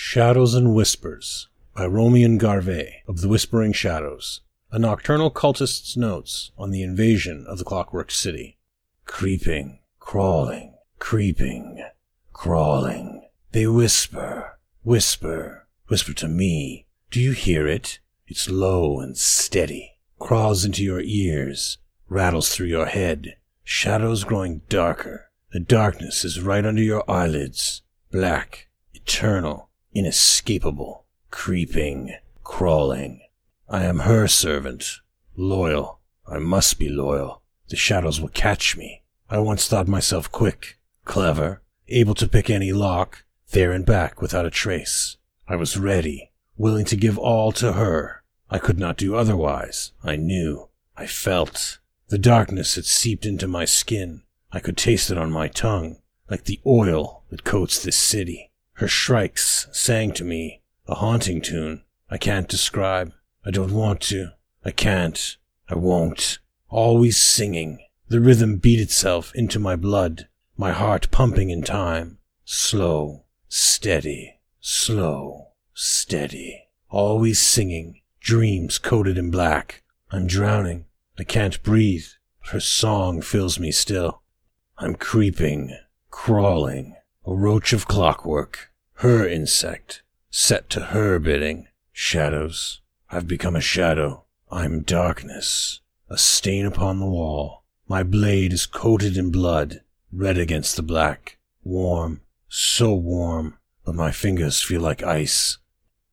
Shadows and Whispers by Romian Garvey of the Whispering Shadows, a nocturnal cultist's notes on the invasion of the Clockwork City. Creeping, crawling, creeping, crawling. They whisper, whisper, whisper to me. Do you hear it? It's low and steady, crawls into your ears, rattles through your head. Shadows growing darker. The darkness is right under your eyelids, black, eternal inescapable, creeping, crawling. I am her servant, loyal. I must be loyal. The shadows will catch me. I once thought myself quick, clever, able to pick any lock, there and back without a trace. I was ready, willing to give all to her. I could not do otherwise. I knew. I felt. The darkness had seeped into my skin. I could taste it on my tongue, like the oil that coats this city. Her shrikes sang to me, a haunting tune I can't describe. I don't want to. I can't. I won't. Always singing. The rhythm beat itself into my blood, my heart pumping in time. Slow, steady, slow, steady. Always singing, dreams coated in black. I'm drowning. I can't breathe, but her song fills me still. I'm creeping, crawling, a roach of clockwork, her insect, set to her bidding. Shadows. I've become a shadow. I'm darkness, a stain upon the wall. My blade is coated in blood, red against the black. Warm, so warm, but my fingers feel like ice.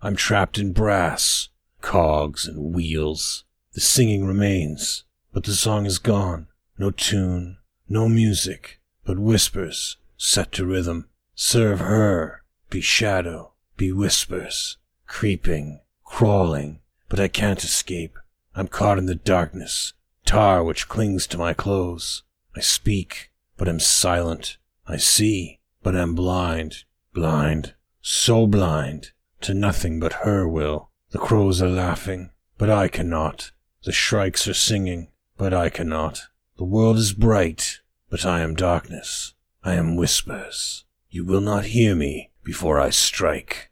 I'm trapped in brass, cogs and wheels. The singing remains, but the song is gone. No tune, no music, but whispers set to rhythm. Serve her, be shadow, be whispers, creeping, crawling, but I can't escape. I'm caught in the darkness, tar which clings to my clothes. I speak, but am silent. I see, but am blind, blind, so blind, to nothing but her will. The crows are laughing, but I cannot. The shrikes are singing, but I cannot. The world is bright, but I am darkness. I am whispers. You will not hear me before I strike.